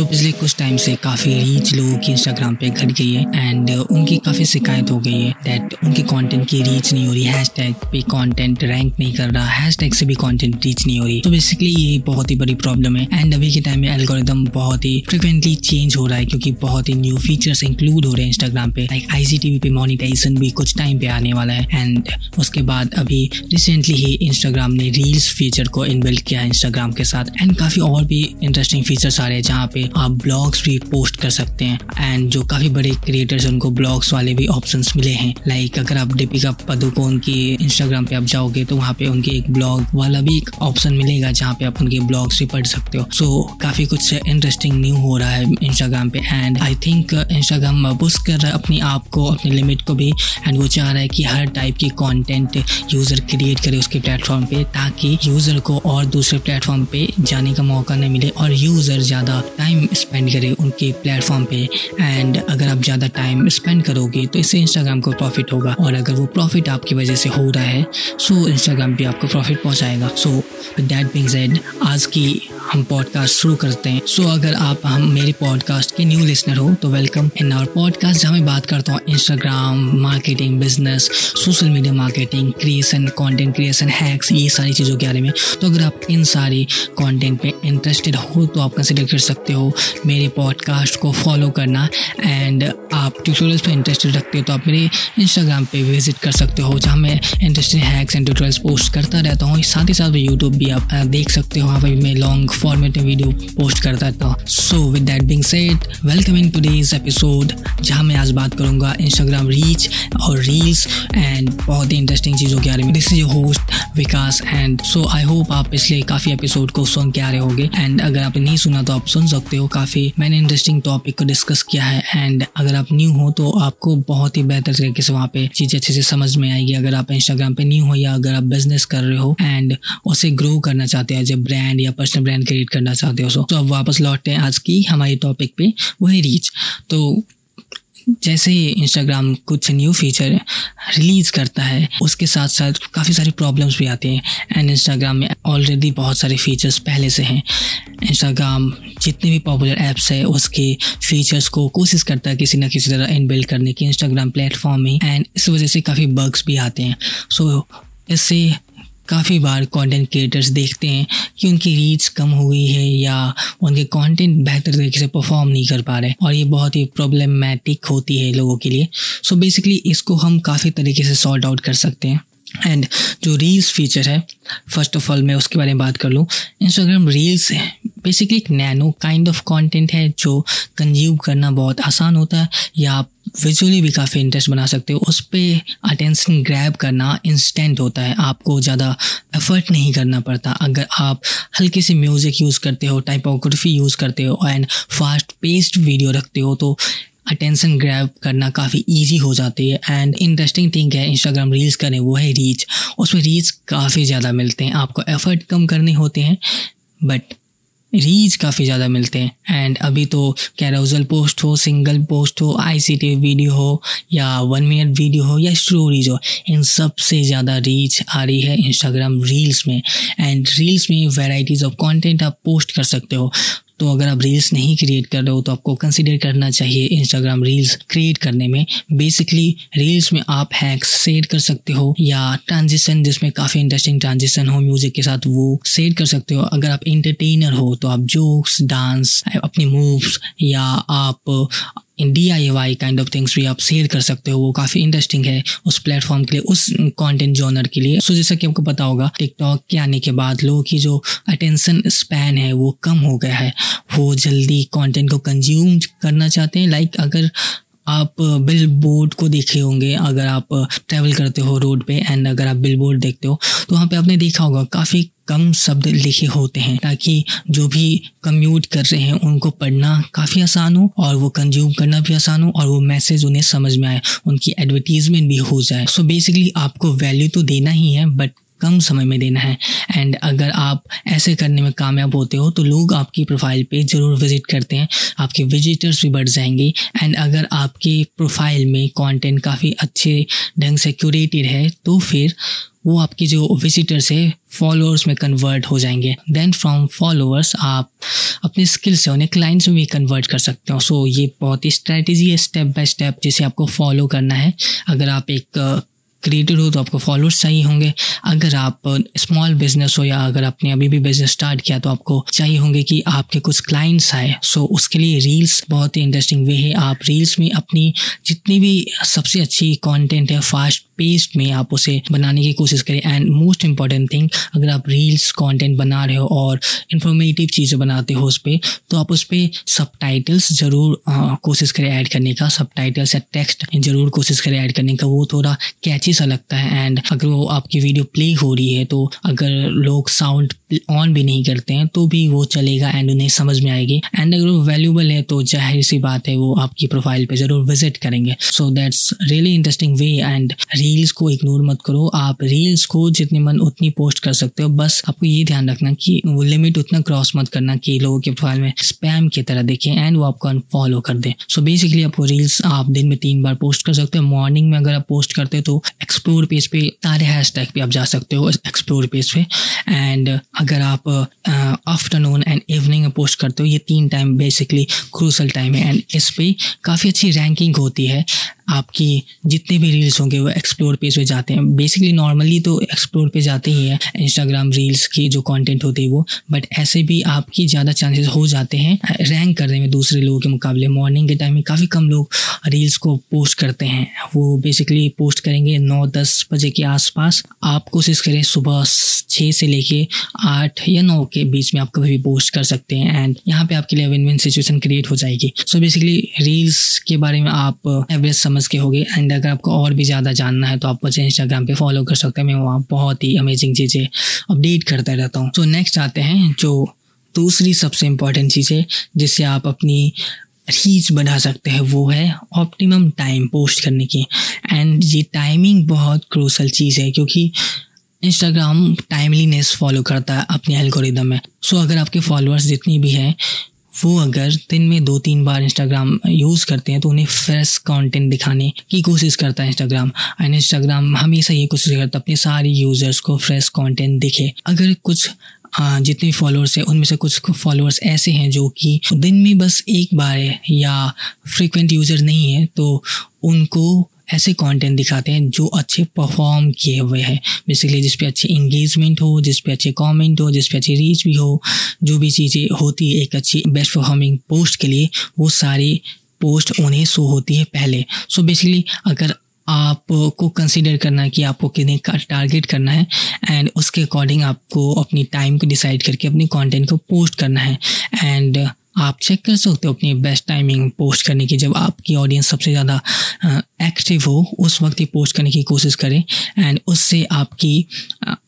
सो पिछले कुछ टाइम से काफ़ी रीच लोगों की इंस्टाग्राम पे घट गई है एंड उनकी काफ़ी शिकायत हो गई है दैट उनके कंटेंट की रीच नहीं हो रही हैश टैग पे कॉन्टेंट रैंक नहीं कर रहा हैश टैग से भी कॉन्टेंट रीच नहीं हो रही। तो बेसिकली ये बहुत ही बड़ी प्रॉब्लम है एंड अभी के टाइम में एल्गोरिदम बहुत ही फ्रिक्वेंटली चेंज हो रहा है क्योंकि बहुत ही न्यू फीचर्स इंक्लूड हो रहे हैं इंस्टाग्राम पे। लाइक आई पे मोनिटाइजेशन भी कुछ टाइम पे आने वाला है एंड उसके बाद अभी रिसेंटली ही इंस्टाग्राम ने रील्स फीचर को इनबिल्ट किया इंस्टाग्राम के साथ एंड काफ़ी और भी इंटरेस्टिंग फीचर्स आ रहे हैं जहाँ पे आप ब्लॉग्स भी पोस्ट कर सकते हैं एंड जो काफ़ी बड़े क्रिएटर्स उनको ब्लॉग्स वाले भी ऑप्शन मिले हैं। लाइक अगर आप दीपिका पदुकोण की इंस्टाग्राम पे आप जाओगे तो वहाँ पे उनके एक ब्लॉग वाला भी एक ऑप्शन मिलेगा, जहाँ पे आप उनके ब्लॉग्स भी पढ़ सकते हो। सो काफ़ी कुछ इंटरेस्टिंग न्यू हो रहा है इंस्टाग्राम पे and I think Instagram boost कर रहा है अपनी आप को, अपनी लिमिट को भी एंड वो चाह रहा है कि हर टाइप की कॉन्टेंट यूज़र क्रिएट करे उसके प्लेटफॉर्म पे, ताकि यूज़र को और दूसरे प्लेटफॉर्म पे जाने का मौका नहीं मिले, और यूज़र ज़्यादा टाइम स्पेंड करें उनके प्लेटफॉर्म पे एंड अगर आप ज़्यादा टाइम स्पेंड करोगे तो इससे इंस्टाग्राम को प्रॉफिट होगा। और अगर वो प्रॉफिट आपकी वजह से हो रहा है सो इंस्टाग्राम भी आपको प्रॉफिट पहुँचाएगा। सो दैट बिंग सेड आज की हम पॉडकास्ट शुरू करते हैं। सो so, अगर आप हम मेरे पॉडकास्ट के न्यू लिसनर हो तो वेलकम इन आवर पॉडकास्ट जहाँ मैं बात करता हूँ Instagram marketing business social media marketing creation content creation hacks ये सारी चीज़ों के बारे में। तो अगर आप इन सारी कंटेंट पे इंटरेस्टेड हो तो आप कंसिडर कर सकते हो मेरे पॉडकास्ट को फॉलो करना। एंड आप ट्यूटोरियल्स पे इंटरेस्टेड रखते हो तो आप मेरे इंस्टाग्राम पे विज़िट कर सकते हो, जहाँ मैं interesting hacks and tutorials post करता रहता हूँ। साथ ही साथ यूट्यूब भी आप देख सकते हो, वहाँ पर मैं लॉन्ग फॉर्मेट में वीडियो पोस्ट करता रहता हूँ। So with that being said welcome in today's episode जहाँ मैं आज बात करूँगा इंस्टाग्राम रीच और रील्स एंड बहुत ही इंटरेस्टिंग चीज़ों के बारे में। This is host Vikas and so I hope आप पिछले काफ़ी एपिसोड को सुन के आ रहे होगे। एंड अगर आपने नहीं सुना तो आप सुन सकते हो। काफ़ी मैंने इंटरेस्टिंग टॉपिक को डिस्कस किया है। एंड अगर आप न्यू हो तो आपको बहुत ही बेहतर तरीके से वहाँ पे चीज़ें अच्छे से समझ में आएगी। अगर आप इंस्टाग्राम पे न्यू हो या अगर आप बिज़नेस कर रहे हो एंड उसे ग्रो करना चाहते हो जब ब्रांड या पर्सनल ब्रांड क्रिएट करना चाहते हो तो अब वापस लौटते हैं आज की हमारे टॉपिक पे, वही रीच तो जैसे ही इंस्टाग्राम कुछ न्यू फीचर रिलीज़ करता है उसके साथ साथ काफ़ी सारी प्रॉब्लम्स भी आती हैं। एंड इंस्टाग्राम में ऑलरेडी बहुत सारे फीचर्स पहले से हैं। इंस्टाग्राम जितने भी पॉपुलर ऐप्स है उसके फीचर्स को कोशिश करता है किसी ना किसी तरह इनबिल्ड करने की इंस्टाग्राम प्लेटफॉर्म में एंड इस वजह से काफ़ी बग्स भी आते हैं। सो so, इससे काफ़ी बार कंटेंट क्रिएटर्स देखते हैं कि उनकी रीच कम हुई है या उनके कंटेंट बेहतर तरीके से परफॉर्म नहीं कर पा रहे और ये बहुत ही प्रॉब्लमेटिक होती है लोगों के लिए। सो so बेसिकली इसको हम काफ़ी तरीके से सॉर्ट आउट कर सकते हैं। एंड जो रील्स फीचर है फ़र्स्ट ऑफ़ ऑल मैं उसके बारे में बात कर लूँ इंस्टाग्राम रील्स है। बेसिकली एक नैनो काइंड ऑफ़ कंटेंट है जो कंज्यूम करना बहुत आसान होता है, या आप विजुअली भी काफ़ी इंटरेस्ट बना सकते हो। उस पर अटेंशन ग्रैब करना इंस्टेंट होता है। आपको ज़्यादा एफर्ट नहीं करना पड़ता। अगर आप हल्के से म्यूज़िक यूज़ करते हो टाइपोग्राफी यूज़ करते हो एंड फास्ट पेस्ड वीडियो रखते हो तो अटेंशन ग्रैब करना काफ़ी इजी हो जाती है। एंड इंटरेस्टिंग थिंग है इंस्टाग्राम रील्स करें वो है रीच उसमें रीच काफ़ी ज़्यादा मिलते हैं। आपको एफर्ट कम करने होते हैं बट रीच काफ़ी ज़्यादा मिलते हैं। एंड अभी तो कैरोजल पोस्ट हो सिंगल पोस्ट हो आई वीडियो हो, या वन मिनट वीडियो हो, या स्टोरीज हो, इन सबसे ज़्यादा रीच आ रही है इंस्टाग्राम रील्स में। एंड रील्स में वेराइटीज़ ऑफ़ कंटेंट आप पोस्ट कर सकते हो। तो अगर आप रील्स नहीं क्रिएट कर रहे हो तो आपको कंसिडर करना चाहिए इंस्टाग्राम रील्स क्रिएट करने में। बेसिकली रील्स में आप हैक्स शेयर कर सकते हो या ट्रांजिशन जिसमें काफ़ी इंटरेस्टिंग ट्रांजिशन हो म्यूज़िक के साथ, वो शेयर कर सकते हो। अगर आप इंटरटेनर हो तो आप जोक्स डांस अपने मूव्स या आप इन D I Y kind of things भी आप शेयर कर सकते हो, वो काफ़ी इंटरेस्टिंग है उस प्लेटफॉर्म के लिए, उस कॉन्टेंट जॉनर के लिए। सो जैसा कि आपको पता होगा टिकटॉक के आने के बाद लोगों की जो अटेंशन स्पैन है वो कम हो गया है। वो जल्दी कॉन्टेंट को कंज्यूम करना चाहते हैं। लाइक अगर आप बिल बोर्ड को देखे होंगे, अगर आप ट्रैवल करते हो रोड पे एंड अगर आप बिल बोर्ड देखते हो तो वहाँ पे आपने देखा होगा, काफ़ी कम शब्द लिखे होते हैं ताकि जो भी कम्यूट कर रहे हैं, उनको पढ़ना काफ़ी आसान हो और वो कंज्यूम करना भी आसान हो और वो मैसेज उन्हें समझ में आए, उनकी एडवर्टीजमेंट भी हो जाए। सो so बेसिकली आपको वैल्यू तो देना ही है बट कम समय में देना है। एंड अगर आप ऐसे करने में कामयाब होते हो तो लोग आपकी प्रोफ़ाइल पे ज़रूर विज़िट करते हैं। आपके विजिटर्स भी बढ़ जाएँगे। एंड अगर आपके प्रोफ़ाइल में कंटेंट काफ़ी अच्छे ढंग से क्यूरेटेड है तो फिर वो आपके जो विजिटर्स है फॉलोअर्स में कन्वर्ट हो जाएँगे। देन फ्रॉम फॉलोअर्स आप अपने स्किल से उन्हें क्लाइंट्स में भी कन्वर्ट कर सकते हो। सो so, ये बहुत ही स्ट्रैटेजी है स्टेप बाय स्टेप जिसे आपको फॉलो करना है। अगर आप एक क्रिएटर हो तो आपको फॉलोअर्स चाहिए होंगे। अगर आप स्मॉल बिज़नेस हो या अगर आपने अभी भी बिज़नेस स्टार्ट किया तो आपको चाहिए होंगे कि आपके कुछ क्लाइंट्स आए। सो उसके लिए रील्स बहुत ही इंटरेस्टिंग वे है। आप रील्स में अपनी जितनी भी सबसे अच्छी कॉन्टेंट है फास्ट पेस्ट में आप उसे बनाने की कोशिश करें। एंड मोस्ट इंपॉर्टेंट थिंग अगर आप रील्स कंटेंट बना रहे हो और इन्फॉर्मेटिव चीज़ें बनाते हो उस पर तो आप उस पर सब टाइटल्स ज़रूर कोशिश करें ऐड करने का। सब टाइटल्स या टेक्स्ट ज़रूर कोशिश करें ऐड करने का। वो थोड़ा कैची सा लगता है एंड अगर वो आपकी वीडियो प्ले हो रही है तो अगर लोग साउंड ऑन भी नहीं करते हैं तो भी वो चलेगा एंड उन्हें समझ में आएगी। एंड अगर वो वैल्यूबल है तो ज़ाहिर सी बात है वो आपकी प्रोफ़ाइल पे ज़रूर विज़िट करेंगे। So that's really interesting way and reels को इग्नोर मत करो। आप रील्स को जितने मन उतनी पोस्ट कर सकते हो। बस आपको ये ध्यान रखना कि वो लिमिट उतना क्रॉस मत करना कि लोगों के प्रोफ़ाइल में स्पैम की तरह देखें एंड वो आपको अनफॉलो कर दे। सो बेसिकली आपको रील्स आप दिन में तीन बार पोस्ट कर सकते हो। मॉर्निंग में अगर आप पोस्ट करते हो तो एक्सप्लोर पेज पे सारे हैश टैग पे आप जा सकते हो एक्सप्लोर पेज पे। एंड अगर आप आफ्टरनून एंड इवनिंग पोस्ट करते हो, ये तीन टाइम बेसिकली क्रूसल टाइम है। एंड इस पर काफ़ी अच्छी रैंकिंग होती है। आपकी जितने भी रील्स होंगे वो एक्सप्लोर पेज पे जाते हैं। बेसिकली नॉर्मली तो एक्सप्लोर पे जाते ही हैं इंस्टाग्राम रील्स की जो कंटेंट होती है वो बट ऐसे भी आपकी ज़्यादा चांसेस हो जाते हैं रैंक करने में दूसरे लोगों के मुकाबले। मॉर्निंग के टाइम में काफ़ी कम लोग रील्स को पोस्ट करते हैं। वो बेसिकली पोस्ट करेंगे नौ दस बजे के आसपास। आप कोशिश करें सुबह छः से लेके आठ या नौ के बीच में आप कभी भी पोस्ट कर सकते हैं एंड यहाँ पे आपके लिए विन विन सिचुएशन क्रिएट हो जाएगी। सो बेसिकली रील्स के बारे में आप एवरेज समझ समझ के होगी। एंड अगर आपको और भी ज़्यादा जानना है तो आप मुझे इंस्टाग्राम पे फॉलो कर सकते हैं। मैं वहाँ बहुत ही अमेजिंग चीज़ें अपडेट करता रहता हूँ। तो नेक्स्ट आते हैं जो दूसरी सबसे इंपॉर्टेंट चीज़ है जिससे आप अपनी रीच बढ़ा सकते हैं वो है ऑप्टिमम टाइम पोस्ट करने की। एंड ये टाइमिंग बहुत क्रूसल चीज़ है क्योंकि इंस्टाग्राम टाइमलीनेस फॉलो करता है अपने एल्गोरिदम में। सो so, अगर आपके फॉलोअर्स जितनी भी हैं वो अगर दिन में दो तीन बार इंस्टाग्राम यूज़ करते हैं तो उन्हें फ्रेश कंटेंट दिखाने की कोशिश करता है इंस्टाग्राम एंड इंस्टाग्राम हमेशा ये कोशिश करता है, अपने सारे यूज़र्स को फ्रेश कंटेंट दिखे। अगर कुछ जितने फॉलोअर्स हैं, उनमें से कुछ फॉलोअर्स ऐसे हैं जो कि दिन में बस एक बार है या फ्रिक्वेंट यूज़र नहीं है तो उनको ऐसे कंटेंट दिखाते हैं जो अच्छे परफॉर्म किए हुए हैं। बेसिकली जिस अच्छी इंगेजमेंट हो, जिस पे अच्छे कमेंट हो, जिस पे अच्छी रीच भी हो, जो भी चीज़ें होती है, एक अच्छी बेस्ट परफॉर्मिंग पोस्ट के लिए, वो सारी पोस्ट उन्हें शो होती है पहले। सो so बेसिकली अगर आपको कंसिडर करना है कि आपको कितने का टारगेट करना है एंड उसके अकॉर्डिंग आपको अपनी टाइम को डिसाइड करके अपनी कंटेंट को पोस्ट करना है एंड आप चेक कर सकते हो अपनी बेस्ट टाइमिंग पोस्ट करने की, जब आपकी ऑडियंस सबसे ज़्यादा एक्टिव हो, उस वक्त ही पोस्ट करने की कोशिश करें एंड उससे आपकी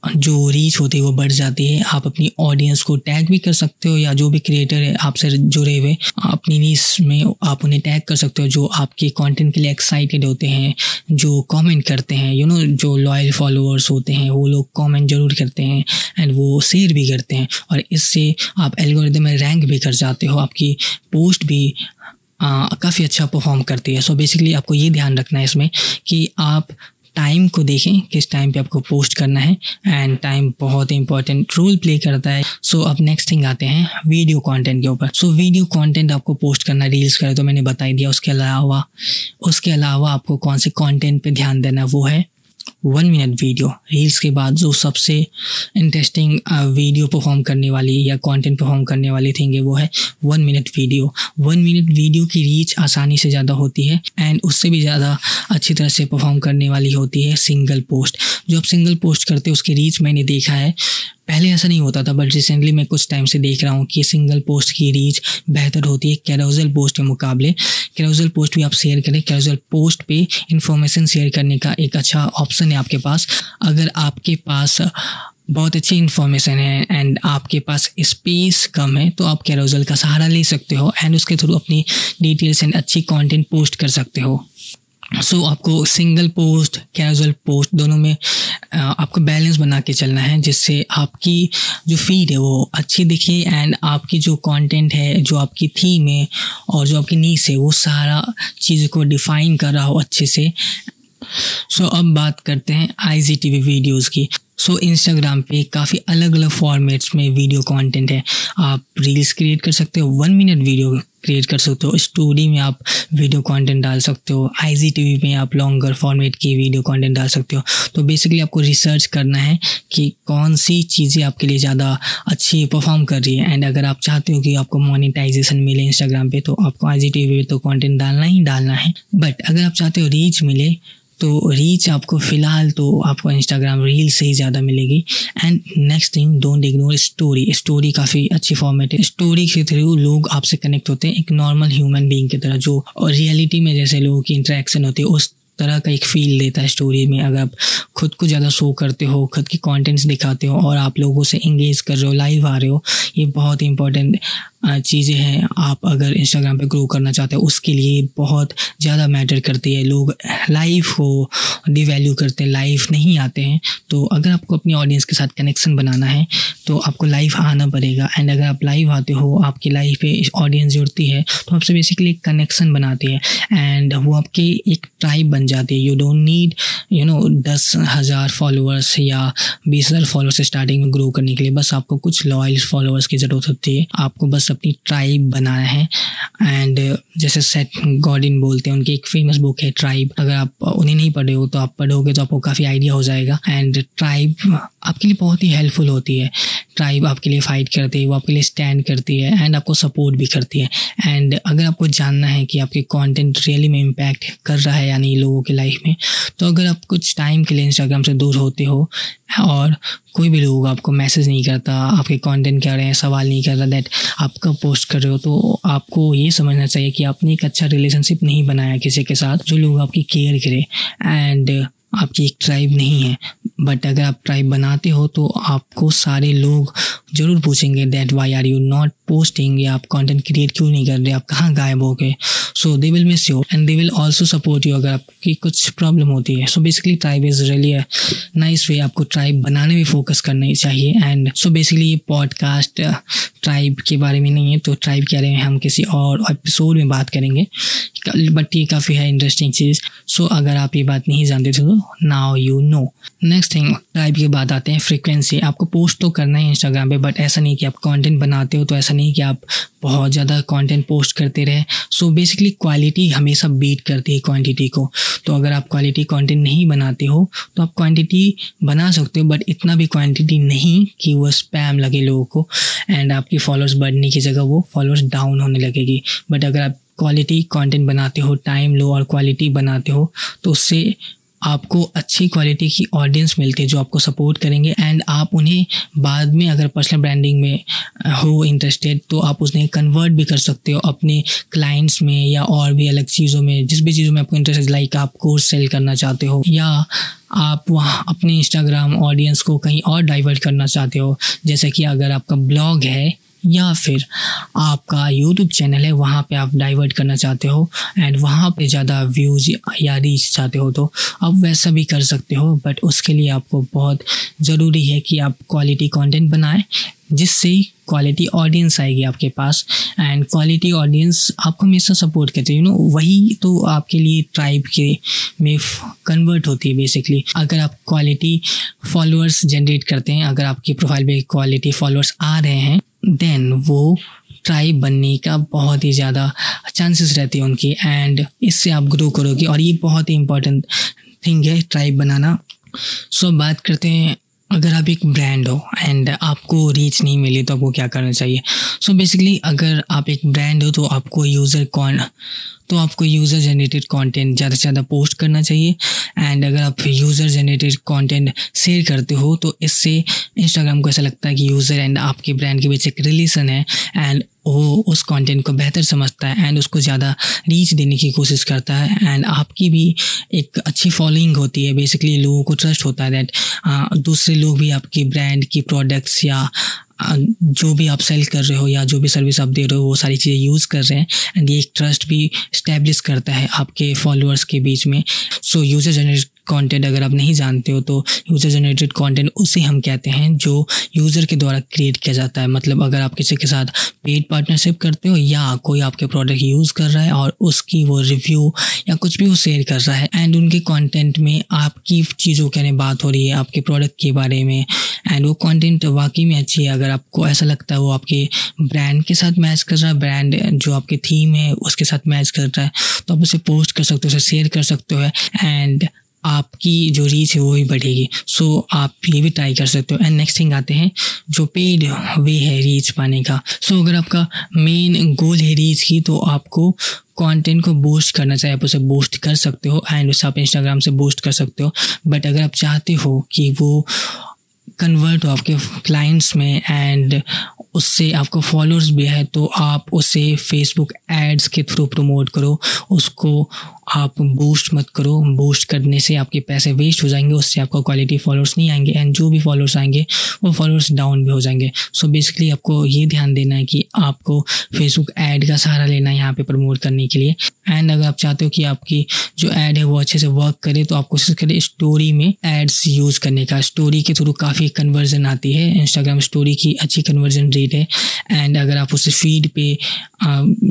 जो रीच होती है वो बढ़ जाती है। आप अपनी ऑडियंस को टैग भी कर सकते हो या जो भी क्रिएटर है, आपसे जुड़े हुए, अपनी नीस में आप उन्हें टैग कर सकते हो जो आपके कंटेंट के लिए एक्साइटेड होते हैं, जो कमेंट करते हैं। यू नो जो लॉयल फॉलोअर्स होते हैं, वो लोग कमेंट ज़रूर करते हैं एंड वो शेयर भी करते हैं। और इससे आप एल्गोरिदम में रैंक भी कर जाते हो, आपकी पोस्ट भी काफ़ी अच्छा परफॉर्म करती है। सो so बेसिकली आपको ये ध्यान रखना है इसमें कि आप टाइम को देखें किस टाइम पे आपको पोस्ट करना है एंड टाइम बहुत ही इंपॉर्टेंट रोल प्ले करता है। सो so, अब नेक्स्ट थिंग आते हैं वीडियो कंटेंट के ऊपर। सो so, वीडियो कंटेंट आपको पोस्ट करना रील्स करे तो मैंने बताई दिया। उसके अलावा उसके अलावा आपको कौन से कंटेंट पे ध्यान देना वो है वन मिनट वीडियो रील्स के बाद जो सबसे इंटरेस्टिंग वीडियो परफॉर्म करने वाली या कंटेंट परफॉर्म करने वाली थिंग है, वो है one minute video one minute video की रीच आसानी से ज़्यादा होती है एंड उससे भी ज़्यादा अच्छी तरह से परफॉर्म करने वाली होती है सिंगल पोस्ट जो आप सिंगल पोस्ट करते हो, उसकी रीच मैंने देखा है। पहले ऐसा नहीं होता था बट रिसेंटली मैं कुछ टाइम से देख रहा हूँ कि सिंगल पोस्ट की रीच बेहतर होती है। कैरोजल पोस्ट के मुकाबले कैरोजल पोस्ट भी आप शेयर करें। कैरोजल पोस्ट पे इंफॉर्मेशन शेयर करने का एक अच्छा ऑप्शन है आपके पास। अगर आपके पास बहुत अच्छी इन्फॉर्मेशन है एंड आपके पास स्पेस कम है तो आप कैरोजल का सहारा ले सकते हो एंड उसके थ्रू अपनी डिटेल्स एंड अच्छी कंटेंट पोस्ट कर सकते हो। सो so, आपको सिंगल पोस्ट कैजुअल पोस्ट दोनों में आपको बैलेंस बना के चलना है जिससे आपकी जो फ़ीड है वो अच्छी दिखे एंड आपकी जो कंटेंट है जो आपकी थीम है और जो आपकी नीस है वो सारा चीज़ को डिफाइन कर रहा हो अच्छे से। सो so, अब बात करते हैं I G T V videos की। सो so, इंस्टाग्राम पे काफ़ी अलग अलग फॉर्मेट्स में वीडियो कंटेंट है। आप रील्स क्रिएट कर सकते हो वन मिनट वीडियो क्रिएट कर सकते हो। स्टोरी में आप वीडियो कंटेंट डाल सकते हो। आई टी में आप लॉन्गर फॉर्मेट की वीडियो कंटेंट डाल सकते हो। तो बेसिकली आपको रिसर्च करना है कि कौन सी चीज़ें आपके लिए ज़्यादा अच्छी परफॉर्म कर रही है। एंड अगर आप चाहते हो कि आपको मोनिटाइजेशन मिले इंस्टाग्राम पर तो आपको आई जी टी वी पर तो कॉन्टेंट डालना ही डालना है। बट अगर आप चाहते हो रीच मिले तो रीच आपको फ़िलहाल तो आपको इंस्टाग्राम रील से ही ज़्यादा मिलेगी। And next thing don't ignore story story काफ़ी अच्छी फॉर्मेट है। स्टोरी के थ्रू लोग आपसे कनेक्ट होते हैं। एक नॉर्मल ह्यूमन बींग की तरह जो और रियलिटी में जैसे लोगों की इंटरेक्शन होती है, उस तरह का एक फील देता है स्टोरी में। अगर आप खुद को ज़्यादा शो करते हो, खुद की कंटेंट्स दिखाते हो और आप लोगों से इंगेज कर रहे हो लाइव आ रहे हो, ये बहुत इंपॉर्टेंट चीज़ें हैं। आप अगर इंस्टाग्राम पे ग्रो करना चाहते हो, उसके लिए बहुत ज़्यादा मैटर करती है। लोग लाइव हो डिवैल्यू करते हैं लाइव नहीं आते हैं। तो अगर आपको अपनी ऑडियंस के साथ कनेक्शन बनाना है तो आपको लाइव आना पड़ेगा। एंड अगर आप लाइव आते हो, आपकी लाइफ पे ऑडियंस जुड़ती है तो आपसे बेसिकली कनेक्शन बनाती है। एंड वो आपकी एक ट्राइब बन जाती है। You don't need you know दस हज़ार फॉलोअर्स या बीस हज़ार फॉलोअर्स स्टार्टिंग में ग्रो करने के लिए। बस आपको कुछ लॉयल फॉलोअर्स की ज़रूरत होती है। आपको बस अपनी ट्राइब बनाना है। एंड जैसे सेट गॉडिन बोलते हैं, उनकी एक फ़ेमस बुक है ट्राइब अगर आप उन्हें नहीं पढ़े हो तो आप पढ़ोगे तो आपको काफ़ी आइडिया हो जाएगा। एंड ट्राइब आपके लिए बहुत ही हेल्पफुल होती है। ट्राइब आपके लिए फ़ाइट करती है, वो आपके लिए स्टैंड करती है एंड आपको सपोर्ट भी करती है। एंड अगर आपको जानना है कि आपके कंटेंट रियली में इम्पैक्ट कर रहा है या नहीं लोगों की लाइफ में तो अगर आप कुछ टाइम के लिए इंस्टाग्राम से दूर होते हो और कोई भी लोग आपको मैसेज नहीं करता, आपके कंटेंट क्या रहे हैं, सवाल नहीं कर रहा दैट आप कब पोस्ट कर रहे हो तो आपको ये समझना चाहिए कि आपने एक अच्छा रिलेशनशिप नहीं बनाया किसी के साथ जो लोग आपकी केयर करें। एंड आपकी एक ट्राइब नहीं है। बट अगर आप ट्राइब बनाते हो तो आपको सारे लोग ज़रूर पूछेंगे that why are you not posting या आप कंटेंट क्रिएट क्यों नहीं कर रहे? आप कहाँ गायब हो गए? So they will miss you and they will also support you अगर आपकी कुछ प्रॉब्लम होती है। So basically tribe is really nice way आपको ट्राइब बनाने में फोकस करना ही चाहिए। एंड सो बेसिकली ये पॉडकास्ट ट्राइब के बारे में नहीं है तो ट्राइब के बारे में हम किसी और एपिसोड में बात करेंगे। बट ये काफ़ी है इंटरेस्टिंग चीज़। सो अगर आप ये बात नहीं जानते थे तो now you know next thing type के बात आते हैं फ्रीक्वेंसी आपको पोस्ट तो करना है इंस्टाग्राम पे बट ऐसा नहीं कि आप कंटेंट बनाते हो तो ऐसा नहीं कि आप बहुत ज़्यादा कंटेंट पोस्ट करते रहे। सो बेसिकली क्वालिटी हमेशा बीट करती है क्वांटिटी को। तो अगर आप क्वालिटी कंटेंट नहीं बनाते हो तो आप क्वांटिटी बना सकते हो बट इतना भी क्वांटिटी नहीं कि वो स्पैम लगे लोगों को। एंड आपकी फॉलोअर्स बढ़ने की जगह वो फॉलोअर्स डाउन होने लगेगी। बट अगर आप क्वालिटी कंटेंट बनाते हो टाइम लो और क्वालिटी बनाते हो तो उससे आपको अच्छी क्वालिटी की ऑडियंस मिलती है जो आपको सपोर्ट करेंगे एंड आप उन्हें बाद में अगर पर्सनल ब्रांडिंग में हो इंटरेस्टेड तो आप उसने कन्वर्ट भी कर सकते हो अपने क्लाइंट्स में या और भी अलग चीज़ों में, जिस भी चीज़ों में आपको इंटरेस्ट है लाइक आप कोर्स सेल करना चाहते हो या आप वहाँ अपने इंस्टाग्राम ऑडियंस को कहीं और डाइवर्ट करना चाहते हो, जैसे कि अगर आपका ब्लॉग है या फिर आपका यूट्यूब चैनल है, वहाँ पे आप डाइवर्ट करना चाहते हो एंड वहाँ पे ज़्यादा व्यूज़ या रीच चाहते हो तो आप वैसा भी कर सकते हो बट उसके लिए आपको बहुत ज़रूरी है कि आप क्वालिटी कंटेंट बनाएँ, जिससे क्वालिटी ऑडियंस आएगी आपके पास एंड क्वालिटी ऑडियंस आपको हमेशा सपोर्ट करते यू नो वही तो आपके लिए ट्राइब के में कन्वर्ट होती है बेसिकली अगर आप क्वालिटी फॉलोअर्स जनरेट करते हैं, अगर आपकी प्रोफ़ाइल पे क्वालिटी फॉलोअर्स आ रहे हैं देन वो ट्राई बनने का बहुत ही ज़्यादा चांसेस रहती है उनकी। एंड इससे आप ग्रो करोगे। और ये बहुत ही इंपॉर्टेंट थिंग है ट्राइब बनाना। सो so, बात करते हैं अगर आप एक ब्रांड हो एंड आपको रीच नहीं मिली तो आपको क्या करना चाहिए? सो so बेसिकली अगर आप एक ब्रांड हो तो आपको यूज़र कौन तो आपको यूज़र जनरेटेड कंटेंट ज़्यादा से ज़्यादा पोस्ट करना चाहिए। एंड अगर आप यूज़र जनरेटेड कंटेंट शेयर करते हो तो इससे इंस्टाग्राम को ऐसा लगता है कि यूज़र एंड आपके ब्रांड के बीच एक रिलेशन है। एंड वो उस कंटेंट को बेहतर समझता है एंड उसको ज़्यादा रीच देने की कोशिश करता है एंड आपकी भी एक अच्छी फॉलोइंग होती है। बेसिकली लोगों को ट्रस्ट होता है दैट दूसरे लोग भी आपकी ब्रांड की प्रोडक्ट्स या जो भी आप सेल कर रहे हो या जो भी सर्विस आप दे रहे हो, वो सारी चीज़ें यूज़ कर रहे हैं एंड ये एक ट्रस्ट भी इस्टेब्लिश करता है आपके फॉलोअर्स के बीच में। सो यूज़र जनरेट कंटेंट अगर आप नहीं जानते हो तो यूज़र जनरेटेड कंटेंट उसे हम कहते हैं जो यूज़र के द्वारा क्रिएट किया जाता है। मतलब अगर आप किसी के साथ पेड पार्टनरशिप करते हो या कोई आपके प्रोडक्ट यूज़ कर रहा है और उसकी वो रिव्यू या कुछ भी वो शेयर कर रहा है एंड उनके कंटेंट में आपकी चीज़ों के बात हो रही है, आपके प्रोडक्ट के बारे में एंड वो कंटेंट वाकई में अच्छी है। अगर आपको ऐसा लगता है वो आपके ब्रांड के साथ मैच कर रहा है ब्रांड जो आपकी थीम है उसके साथ मैच कर रहा है तो आप उसे पोस्ट कर सकते हो, उसे शेयर कर सकते हो एंड आपकी जो रीच है वो भी बढ़ेगी। सो so, आप ये भी ट्राई कर सकते हो। एंड नेक्स्ट थिंग आते हैं जो पेड वे है रीच पाने का। सो so, अगर आपका मेन गोल है रीच की तो आपको कंटेंट को बूस्ट करना चाहिए। आप उसे बूस्ट कर सकते हो एंड उसे आप इंस्टाग्राम से बूस्ट कर सकते हो। बट अगर आप चाहते हो कि वो कन्वर्ट हो आपके क्लाइंट्स में एंड उससे आपको फॉलोअर्स भी है तो आप उसे फेसबुक एड्स के थ्रू प्रमोट करो। उसको आप बूस्ट मत करो। बूस्ट करने से आपके पैसे वेस्ट हो जाएँगे, उससे आपको क्वालिटी फॉलोअर्स नहीं आएँगे एंड जो भी फॉलोअर्स आएँगे, वो फॉलोअर्स डाउन भी हो जाएँगे। सो so बेसिकली आपको ये ध्यान देना है कि आपको फेसबुक ऐड का सहारा लेना है यहाँ पे प्रमोट करने के लिए। एंड अगर आप चाहते हो कि आपकी जो ऐड है वो अच्छे से वर्क करे तो आप कोशिश करें स्टोरी में एड्स यूज़ करने का। स्टोरी के थ्रू काफ़ी कन्वर्जन आती है। इंस्टाग्राम स्टोरी की अच्छी कन्वर्जन रेट है। एंड अगर आप उसे फ़ीड पे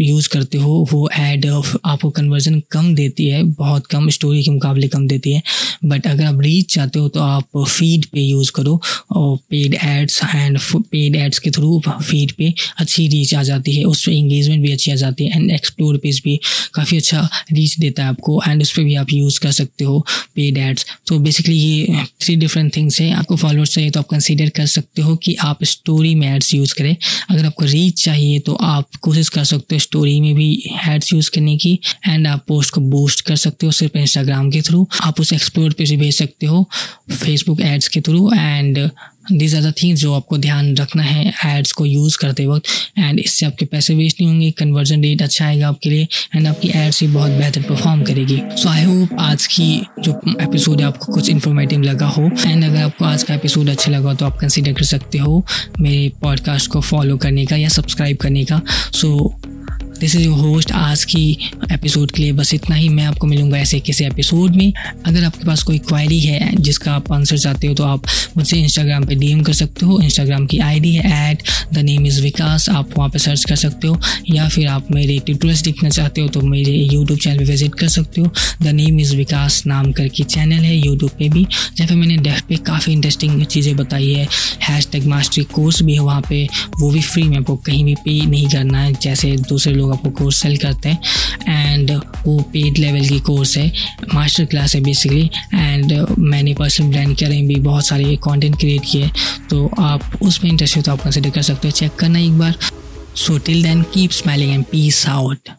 यूज़ करते हो, वो एड आपको कन्वर्जन कम देती है, बहुत कम स्टोरी के मुकाबले कम देती है। बट अगर आप रीच चाहते हो तो आप फ़ीड पे यूज़ करो और paid ads and paid ads के थ्रू फ़ीड पे अच्छी रीच आ जाती है। उस पर इंगेजमेंट भी अच्छी आ जाती है एंड एक्सप्लोर पेज भी काफ़ी अच्छा रीच देता है आपको एंड उस पर भी आप यूज़ कर सकते हो पेड एड्स तो बेसिकली ये थ्री डिफरेंट थिंग्स है। आपको फॉलोअर्स चाहिए तो आप कंसिडर कर सकते हो कि आप स्टोरी में एड्स यूज़ करें। अगर आपको रीच चाहिए तो आप कोशिश कर सकते हो स्टोरी में भी एड्स यूज़ करने की एंड आप पोस्ट को बूस्ट कर सकते हो सिर्फ़ इंस्टाग्राम के थ्रू आप उसे एक्सप्लोर पे भी भेज सकते हो फेसबुक एड्स के through and these are the things जो आपको ध्यान रखना है एड्स को यूज़ करते वक्त। एंड इससे आपके पैसे वेस्ट नहीं होंगे कन्वर्जन रेट अच्छा आएगा आपके लिए। एंड आपकी एड्स भी बहुत बेहतर परफॉर्म करेगी। सो आई होप आज की जो एपिसोड है आपको कुछ इन्फॉर्मेटिव लगा हो। एंड अगर आपको आज का एपिसोड अच्छा लगा हो तो आप कंसिडर कर सकते हो मेरे पॉडकास्ट को फॉलो करने का या सब्सक्राइब करने का। So so, this is your host आज की एपिसोड के लिए बस इतना ही। मैं आपको मिलूँगा ऐसे किसी एपिसोड में। अगर आपके पास कोई क्वायरी है जिसका आप आंसर चाहते हो तो आप मुझे इंस्टाग्राम पे डीएम कर सकते हो। इंस्टाग्राम की आईडी है at the name is Vikas आप वहाँ पे सर्च कर सकते हो। या फिर आप मेरे ट्यूटोरियल्स देखना चाहते हो तो मेरे यूट्यूब चैनल पर विज़िट कर सकते हो। द नेम इज़ विकास नाम करके चैनल है यूट्यूब पर भी। जहाँ पे मैंने डेफ पे काफ़ी इंटरेस्टिंग चीज़ें बताई है। हैश टैग मास्टरी कोर्स भी है वहाँ पर वो भी फ्री में आपको कहीं भी पे नहीं करना है, जैसे दूसरे लोग आपको कोर्स सेल करते हैं एंड वो पेड लेवल की कोर्स है मास्टर क्लास है बेसिकली एंड मैंने पर्सनल ब्रांड के भी बहुत सारे कंटेंट क्रिएट किए तो आप उसमें इंटरेस्ट हो तो आप कंसिडर कर सकते हो। चेक करना एक बार। So till then keep smiling and peace out